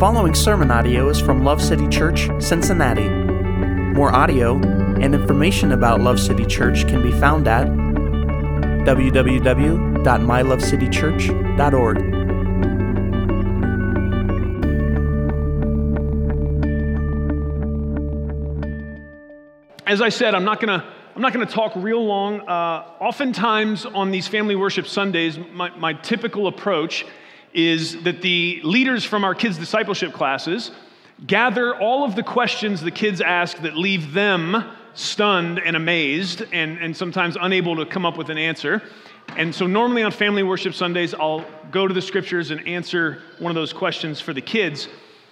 following sermon audio is from Love City Church, Cincinnati. More audio and information about Love City Church can be found at www.mylovecitychurch.org. As I said, I'm not going to I'm not to talk real long. Uh, oftentimes on these family worship Sundays, my, my typical approach is that the leaders from our kids' discipleship classes gather all of the questions the kids ask that leave them stunned and amazed and, and sometimes unable to come up with an answer. And so, normally on family worship Sundays, I'll go to the scriptures and answer one of those questions for the kids.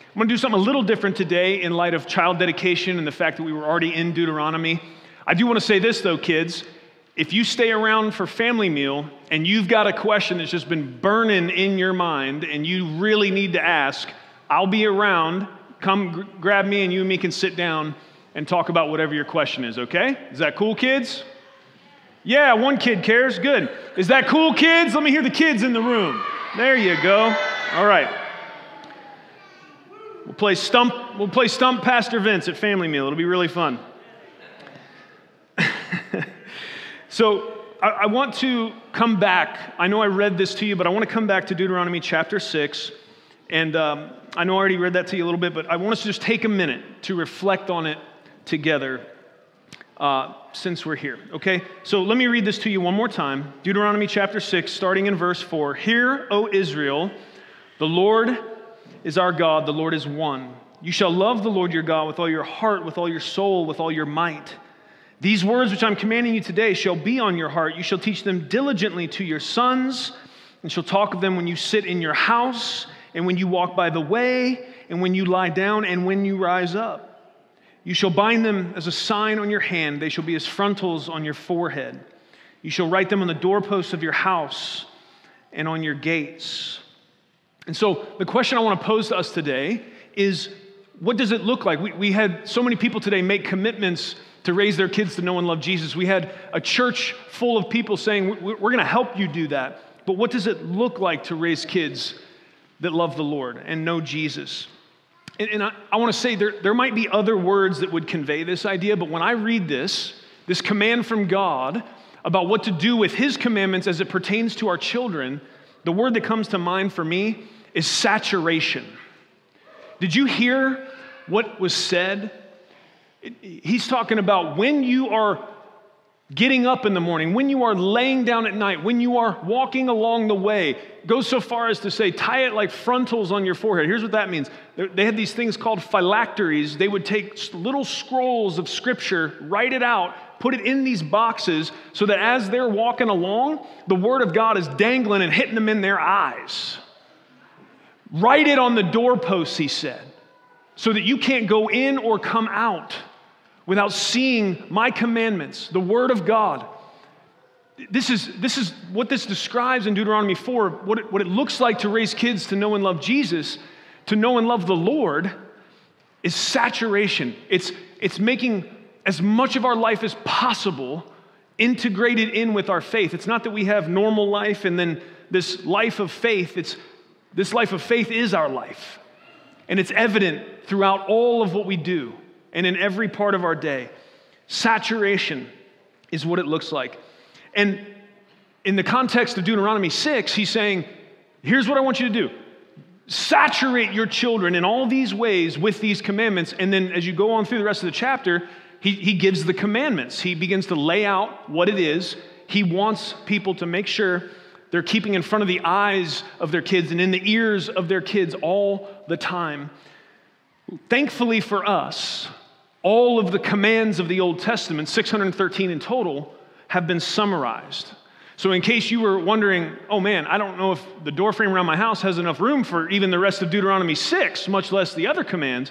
I'm going to do something a little different today in light of child dedication and the fact that we were already in Deuteronomy. I do want to say this, though, kids. If you stay around for family meal and you've got a question that's just been burning in your mind and you really need to ask, I'll be around. Come gr- grab me and you and me can sit down and talk about whatever your question is, okay? Is that cool, kids? Yeah, one kid cares. Good. Is that cool, kids? Let me hear the kids in the room. There you go. All right. We'll play stump. We'll play stump Pastor Vince at family meal. It'll be really fun. So I, I, want to come back. I know I read this to you, but I want to come back to Deuteronomy chapter 6. And um, I know I already read that to you a little bit, but I want us to just take a minute to reflect on it together uh, since we're here. Okay? So let me read this to you one more time Deuteronomy chapter 6, starting in verse 4. Hear, O Israel, the Lord is our God, the Lord is one. You shall love the Lord your God with all your heart, with all your soul, with all your might. These words which I'm commanding you today shall be on your heart. You shall teach them diligently to your sons, and shall talk of them when you sit in your house, and when you walk by the way, and when you lie down, and when you rise up. You shall bind them as a sign on your hand, they shall be as frontals on your forehead. You shall write them on the doorposts of your house and on your gates. And so, the question I want to pose to us today is what does it look like? We, we had so many people today make commitments to raise their kids to know and love Jesus. We had a church full of people saying, We're going to help you do that. But what does it look like to raise kids that love the Lord and know Jesus? And, and I, I want to say there, there might be other words that would convey this idea, but when I read this, this command from God about what to do with His commandments as it pertains to our children, the word that comes to mind for me is saturation. Did you hear what was said He's talking about when you are getting up in the morning, when you are laying down at night, when you are walking along the way. Goes so far as to say, tie it like frontals on your forehead. Here's what that means they had these things called phylacteries. They would take little scrolls of scripture, write it out, put it in these boxes so that as they're walking along, the word of God is dangling and hitting them in their eyes. Write it on the doorposts, he said, so that you can't go in or come out without seeing my commandments, the Word of God. This is, this is what this describes in Deuteronomy 4 what it, what it looks like to raise kids to know and love Jesus, to know and love the Lord, is saturation. It's, it's making as much of our life as possible integrated in with our faith. It's not that we have normal life and then this life of faith. It's this life of faith is our life. And it's evident throughout all of what we do and in every part of our day. Saturation is what it looks like. And in the context of Deuteronomy 6, he's saying, here's what I want you to do saturate your children in all these ways with these commandments. And then as you go on through the rest of the chapter, he, he gives the commandments. He begins to lay out what it is. He wants people to make sure they're keeping in front of the eyes of their kids and in the ears of their kids all the time. Thankfully for us, all of the commands of the Old Testament, 613 in total, have been summarized. So, in case you were wondering, oh man, I don't know if the doorframe around my house has enough room for even the rest of Deuteronomy 6, much less the other commands,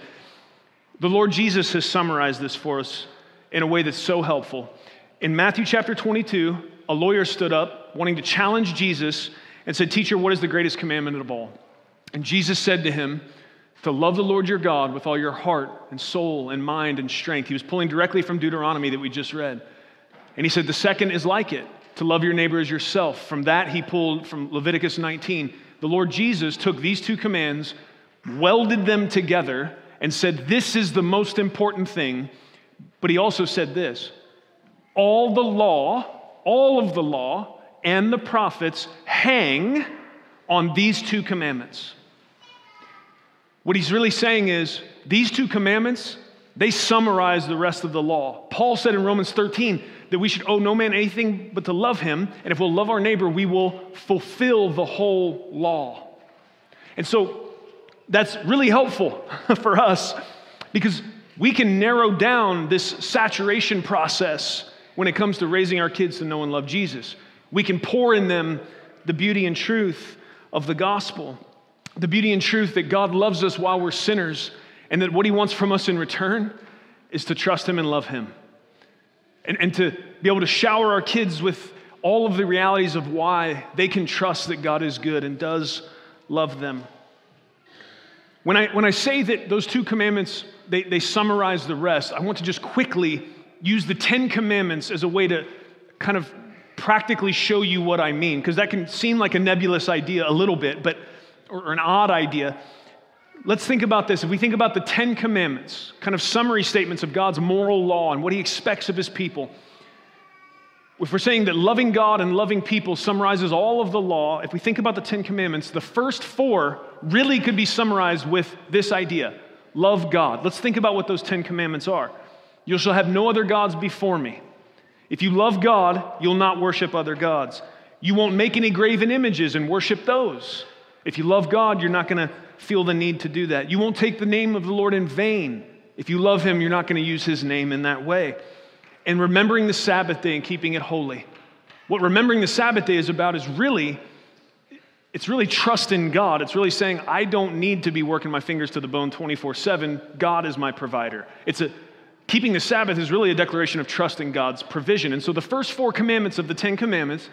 the Lord Jesus has summarized this for us in a way that's so helpful. In Matthew chapter 22, a lawyer stood up wanting to challenge Jesus and said, Teacher, what is the greatest commandment of all? And Jesus said to him, to love the Lord your God with all your heart and soul and mind and strength. He was pulling directly from Deuteronomy that we just read. And he said, The second is like it, to love your neighbor as yourself. From that, he pulled from Leviticus 19. The Lord Jesus took these two commands, welded them together, and said, This is the most important thing. But he also said this all the law, all of the law, and the prophets hang on these two commandments. What he's really saying is these two commandments, they summarize the rest of the law. Paul said in Romans 13 that we should owe no man anything but to love him, and if we'll love our neighbor, we will fulfill the whole law. And so that's really helpful for us because we can narrow down this saturation process when it comes to raising our kids to know and love Jesus. We can pour in them the beauty and truth of the gospel, the beauty and truth that God loves us while we're sinners, and that what He wants from us in return is to trust Him and love Him. And, and to be able to shower our kids with all of the realities of why they can trust that God is good and does love them. When I, when I say that those two commandments, they, they summarize the rest, I want to just quickly use the Ten Commandments as a way to kind of practically show you what I mean, because that can seem like a nebulous idea a little bit, but or an odd idea. Let's think about this. If we think about the Ten Commandments, kind of summary statements of God's moral law and what He expects of His people, if we're saying that loving God and loving people summarizes all of the law, if we think about the Ten Commandments, the first four really could be summarized with this idea love God. Let's think about what those Ten Commandments are. You shall have no other gods before me. If you love God, you'll not worship other gods. You won't make any graven images and worship those. If you love God, you're not going to feel the need to do that. You won't take the name of the Lord in vain. If you love Him, you're not going to use His name in that way. And remembering the Sabbath day and keeping it holy. What remembering the Sabbath day is about is really, it's really trust in God. It's really saying, I don't need to be working my fingers to the bone 24 7. God is my provider. It's a, keeping the Sabbath is really a declaration of trust in God's provision. And so the first four commandments of the Ten Commandments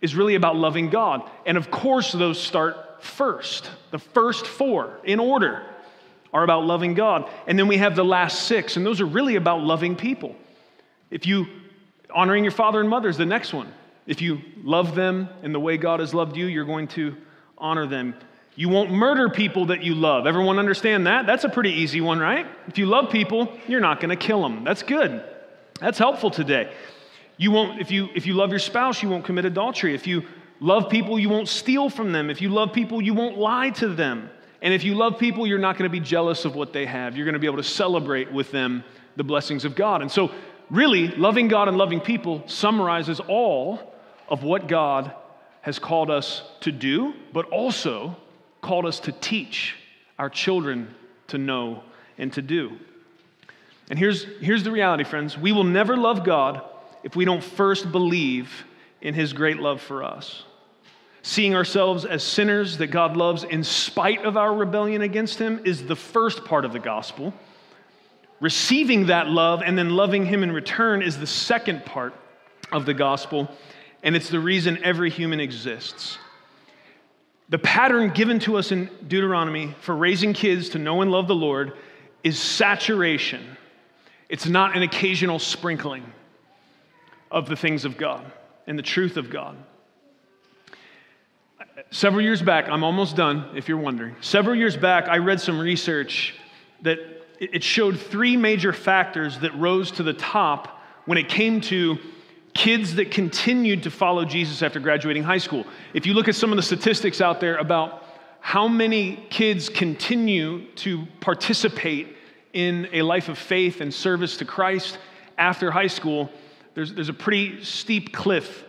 is really about loving God. And of course, those start first. The first four, in order, are about loving God. And then we have the last six, and those are really about loving people. If you, honoring your father and mother is the next one. If you love them in the way God has loved you, you're going to honor them. You won't murder people that you love. Everyone understand that? That's a pretty easy one, right? If you love people, you're not going to kill them. That's good. That's helpful today. You won't if you if you love your spouse, you won't commit adultery. If you love people, you won't steal from them. If you love people, you won't lie to them. And if you love people, you're not going to be jealous of what they have. You're going to be able to celebrate with them the blessings of God. And so, really, loving God and loving people summarizes all of what God has called us to do, but also called us to teach our children to know and to do. And here's, here's the reality, friends we will never love God if we don't first believe in his great love for us. Seeing ourselves as sinners that God loves in spite of our rebellion against him is the first part of the gospel. Receiving that love and then loving him in return is the second part of the gospel, and it's the reason every human exists. The pattern given to us in Deuteronomy for raising kids to know and love the Lord is saturation. It's not an occasional sprinkling of the things of God and the truth of God. Several years back, I'm almost done if you're wondering. Several years back, I read some research that it showed three major factors that rose to the top when it came to kids that continued to follow Jesus after graduating high school. If you look at some of the statistics out there about how many kids continue to participate in a life of faith and service to Christ after high school, there's, there's a pretty steep cliff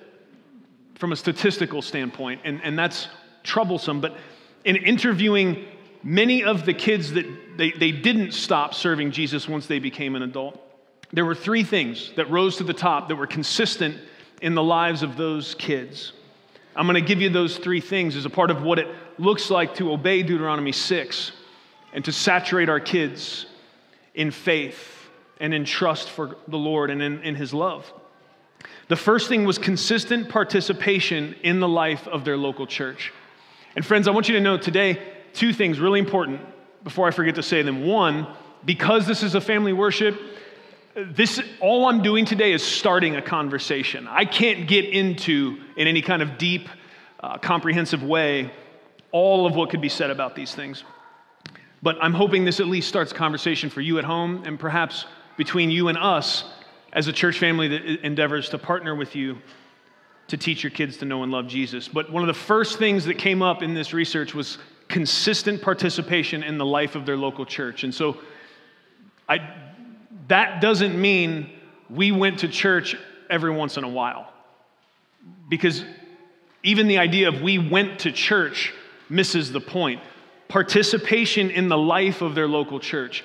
from a statistical standpoint, and, and that's troublesome. But in interviewing many of the kids that they, they didn't stop serving Jesus once they became an adult, there were three things that rose to the top that were consistent in the lives of those kids. I'm going to give you those three things as a part of what it looks like to obey Deuteronomy 6 and to saturate our kids in faith and in trust for the Lord and in, in His love. The first thing was consistent participation in the life of their local church. And friends, I want you to know today two things really important before I forget to say them. One, because this is a family worship, this all i'm doing today is starting a conversation i can't get into in any kind of deep uh, comprehensive way all of what could be said about these things But I'm hoping this at least starts conversation for you at home and perhaps between you and us as a church family that endeavors to partner with you to teach your kids to know and love Jesus. But one of the first things that came up in this research was consistent participation in the life of their local church. And so I, that doesn't mean we went to church every once in a while. Because even the idea of we went to church misses the point. Participation in the life of their local church,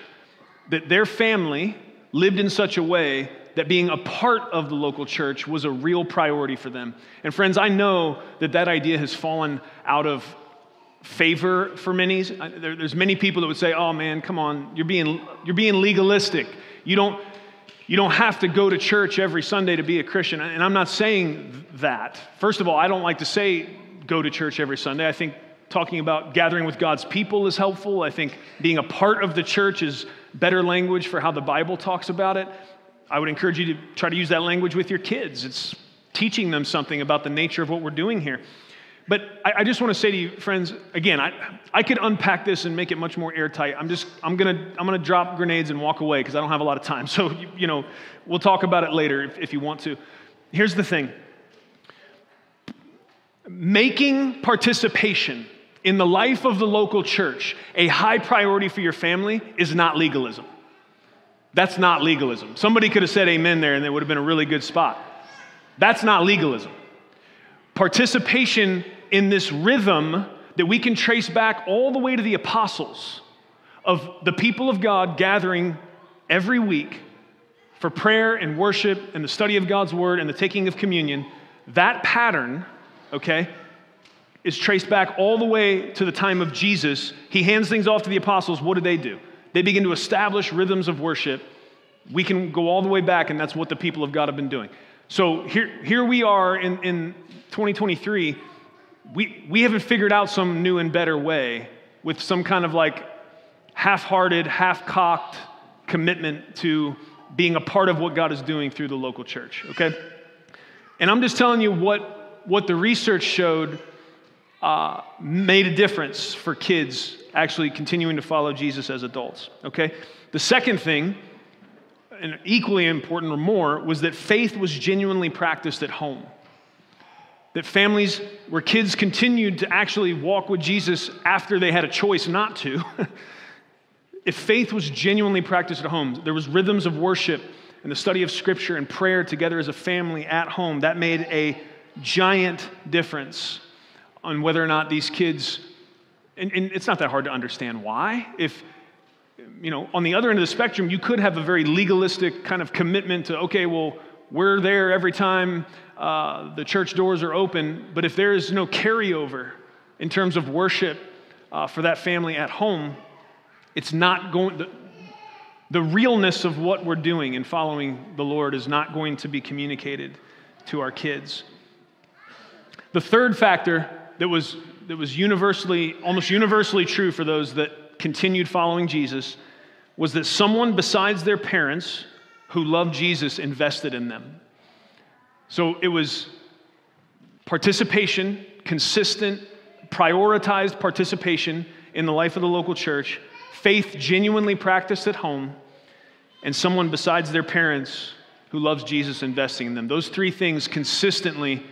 that their family lived in such a way that being a part of the local church was a real priority for them. And friends, I know that that idea has fallen out of favor for many. There's many people that would say, "Oh man, come on, you're being you're being legalistic. You don't you don't have to go to church every Sunday to be a Christian." And I'm not saying that. First of all, I don't like to say go to church every Sunday. I think talking about gathering with God's people is helpful. I think being a part of the church is better language for how the Bible talks about it. I would encourage you to try to use that language with your kids. It's teaching them something about the nature of what we're doing here. But I, I just want to say to you, friends, again, I, I could unpack this and make it much more airtight. I'm just, I'm going to I'm gonna drop grenades and walk away because I don't have a lot of time. So, you, you know, we'll talk about it later if, if you want to. Here's the thing making participation in the life of the local church a high priority for your family is not legalism. That's not legalism. Somebody could have said amen there and it would have been a really good spot. That's not legalism. Participation in this rhythm that we can trace back all the way to the apostles of the people of God gathering every week for prayer and worship and the study of God's word and the taking of communion, that pattern, okay, is traced back all the way to the time of Jesus. He hands things off to the apostles. What do they do? They begin to establish rhythms of worship. We can go all the way back, and that's what the people of God have been doing. So here, here we are in, in 2023, we, we haven't figured out some new and better way with some kind of like half hearted, half cocked commitment to being a part of what God is doing through the local church, okay? And I'm just telling you what, what the research showed uh, made a difference for kids actually continuing to follow Jesus as adults, okay? The second thing, and equally important or more, was that faith was genuinely practiced at home that families where kids continued to actually walk with Jesus after they had a choice not to, if faith was genuinely practiced at home, there was rhythms of worship and the study of scripture and prayer together as a family at home, that made a giant difference on whether or not these kids, and, and it's not that hard to understand why. If, you know, on the other end of the spectrum, you could have a very legalistic kind of commitment to, okay, well, we're there every time uh, the church doors are open, but if there is no carryover in terms of worship uh, for that family at home, it's not going, the, the realness of what we're doing in following the Lord is not going to be communicated to our kids. The third factor that was, that was universally, almost universally true for those that continued following Jesus was that someone besides their parents who loved Jesus invested in them. So it was participation, consistent, prioritized participation in the life of the local church, faith genuinely practiced at home, and someone besides their parents who loves Jesus investing in them. Those three things consistently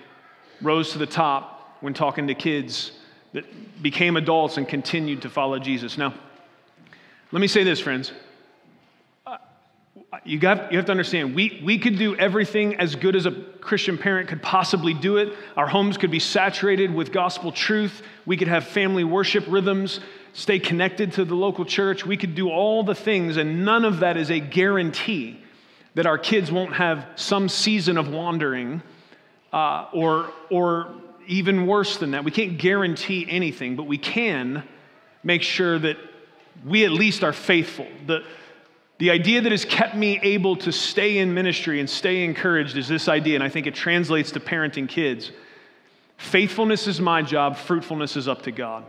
rose to the top when talking to kids that became adults and continued to follow Jesus. Now, let me say this, friends you, got, you have to understand, we, we could do everything as good as a Christian parent could possibly do it. Our homes could be saturated with gospel truth. We could have family worship rhythms, stay connected to the local church. We could do all the things, and none of that is a guarantee that our kids won't have some season of wandering uh, or, or even worse than that. We can't guarantee anything, but we can make sure that we at least are faithful. The, the idea that has kept me able to stay in ministry and stay encouraged is this idea, and I think it translates to parenting kids. Faithfulness is my job, fruitfulness is up to God.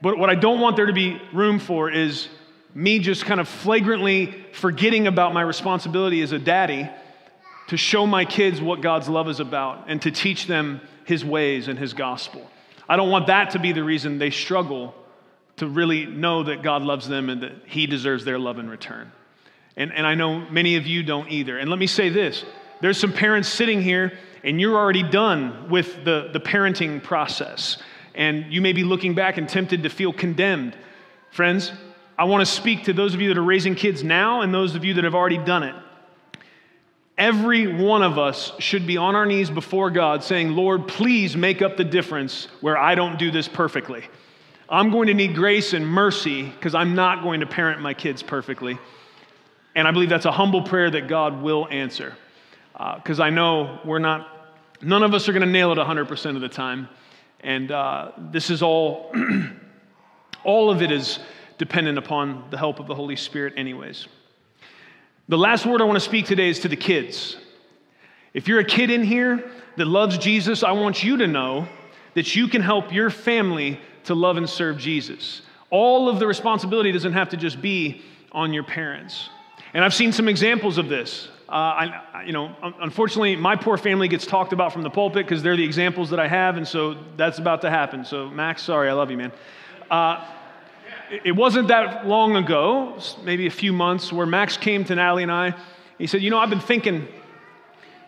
But what I don't want there to be room for is me just kind of flagrantly forgetting about my responsibility as a daddy to show my kids what God's love is about and to teach them his ways and his gospel. I don't want that to be the reason they struggle to really know that God loves them and that He deserves their love in return. And, and I know many of you don't either. And let me say this there's some parents sitting here, and you're already done with the, the parenting process. And you may be looking back and tempted to feel condemned. Friends, I want to speak to those of you that are raising kids now and those of you that have already done it. Every one of us should be on our knees before God saying, Lord, please make up the difference where I don't do this perfectly. I'm going to need grace and mercy because I'm not going to parent my kids perfectly. And I believe that's a humble prayer that God will answer. Because uh, I know we're not, none of us are going to nail it 100% of the time. And uh, this is all, all of it is dependent upon the help of the Holy Spirit, anyways. The last word I want to speak today is to the kids. If you're a kid in here that loves Jesus, I want you to know that you can help your family to love and serve Jesus. All of the responsibility doesn't have to just be on your parents. And I've seen some examples of this. Uh, I, you know, unfortunately, my poor family gets talked about from the pulpit because they're the examples that I have, and so that's about to happen. So, Max, sorry, I love you, man. Uh, it wasn't that long ago, maybe a few months, where Max came to Natalie and I. He said, You know, I've been thinking,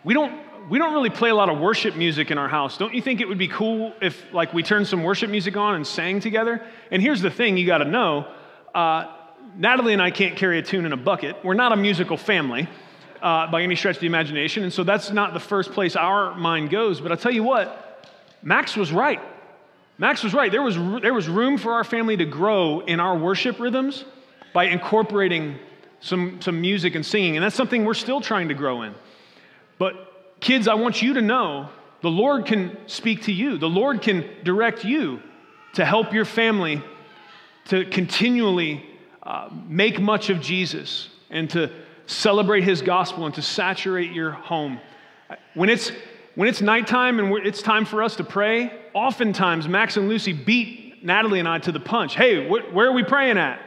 we don't, we don't really play a lot of worship music in our house. Don't you think it would be cool if, like, we turned some worship music on and sang together? And here's the thing you got to know uh, Natalie and I can't carry a tune in a bucket. We're not a musical family uh, by any stretch of the imagination. And so that's not the first place our mind goes. But I'll tell you what, Max was right. Max was right. There was, there was room for our family to grow in our worship rhythms by incorporating some, some music and singing. And that's something we're still trying to grow in. But kids, I want you to know the Lord can speak to you, the Lord can direct you to help your family to continually uh, make much of Jesus and to celebrate his gospel and to saturate your home. When it's when it's nighttime and it's time for us to pray, oftentimes Max and Lucy beat Natalie and I to the punch. Hey, wh- where are we praying at?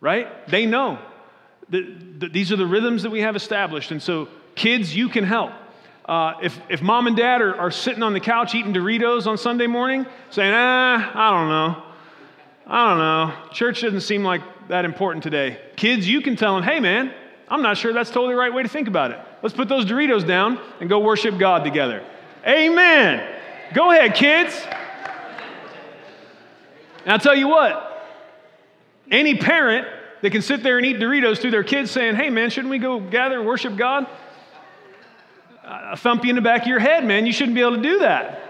Right? They know. The, the, these are the rhythms that we have established. And so, kids, you can help. Uh, if, if mom and dad are, are sitting on the couch eating Doritos on Sunday morning, saying, ah, I don't know. I don't know. Church doesn't seem like that important today. Kids, you can tell them, hey, man, I'm not sure that's totally the right way to think about it. Let's put those Doritos down and go worship God together. Amen. Go ahead, kids. And I'll tell you what, any parent that can sit there and eat Doritos to their kids saying, hey, man, shouldn't we go gather and worship God? I thump you in the back of your head, man. You shouldn't be able to do that.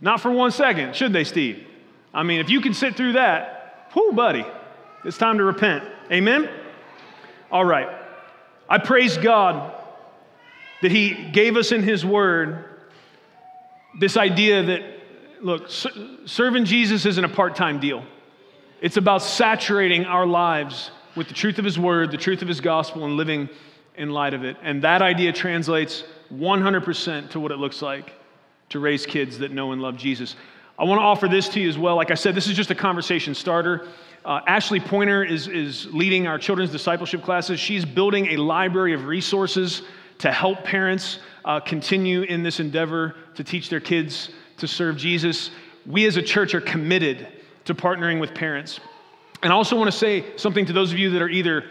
Not for one second, should they, Steve? I mean, if you can sit through that, whoo, buddy, it's time to repent. Amen? All right. I praise God that He gave us in His Word this idea that, look, serving Jesus isn't a part time deal. It's about saturating our lives with the truth of His Word, the truth of His gospel, and living in light of it. And that idea translates 100% to what it looks like to raise kids that know and love Jesus. I want to offer this to you as well. Like I said, this is just a conversation starter. Uh, Ashley Pointer is, is leading our children's discipleship classes. She's building a library of resources to help parents uh, continue in this endeavor to teach their kids to serve Jesus. We as a church are committed to partnering with parents. And I also want to say something to those of you that are either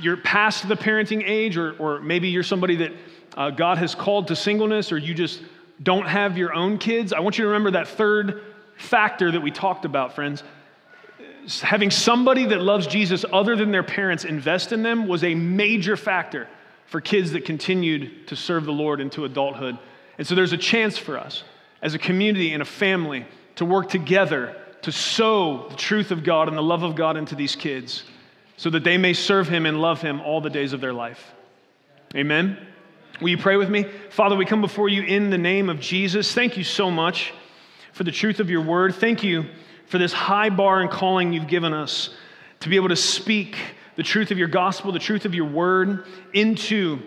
you're past the parenting age or, or maybe you're somebody that uh, God has called to singleness or you just don't have your own kids. I want you to remember that third factor that we talked about, friends having somebody that loves Jesus other than their parents invest in them was a major factor for kids that continued to serve the Lord into adulthood. And so there's a chance for us as a community and a family to work together to sow the truth of God and the love of God into these kids so that they may serve Him and love Him all the days of their life. Amen. Will you pray with me? Father, we come before you in the name of Jesus. Thank you so much for the truth of your word. Thank you for this high bar and calling you've given us to be able to speak the truth of your gospel, the truth of your word into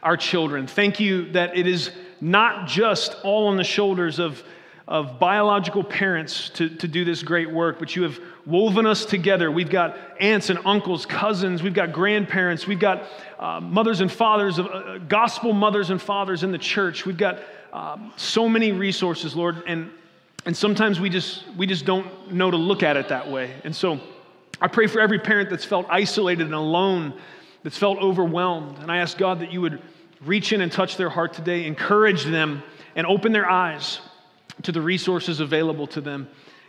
our children. Thank you that it is not just all on the shoulders of, of biological parents to, to do this great work, but you have woven us together. We've got aunts and uncles, cousins, we've got grandparents, we've got uh, mothers and fathers, of, uh, gospel mothers and fathers in the church. We've got um, so many resources, Lord, and And sometimes we just, we just don't know to look at it that way. And so I pray for every parent that's felt isolated and alone, that's felt overwhelmed. And I ask God that you would reach in and touch their heart today, encourage them, and open their eyes to the resources available to them.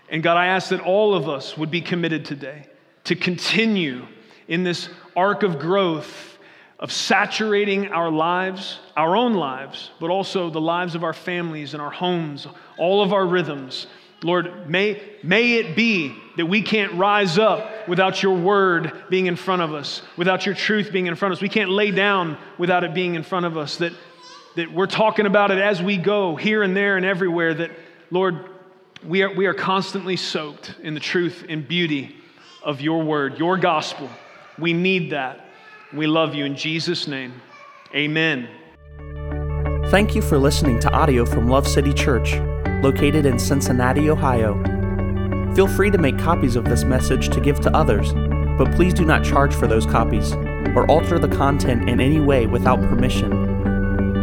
And God, I ask that all of us would be committed today to continue in this arc of growth, of saturating our lives, our own lives, but also the lives of our families and our homes, all of our rhythms. Lord, may, may it be that we can't rise up without your word being in front of us, without your truth being in front of us. We can't lay down without it being in front of us. That, that we're talking about it as we go, here and there and everywhere. That, Lord, we are, we are constantly soaked in the truth and beauty of your word, your gospel. We need that. We love you in Jesus' name. Amen. Thank you for listening to audio from Love City Church, located in Cincinnati, Ohio. Feel free to make copies of this message to give to others, but please do not charge for those copies or alter the content in any way without permission.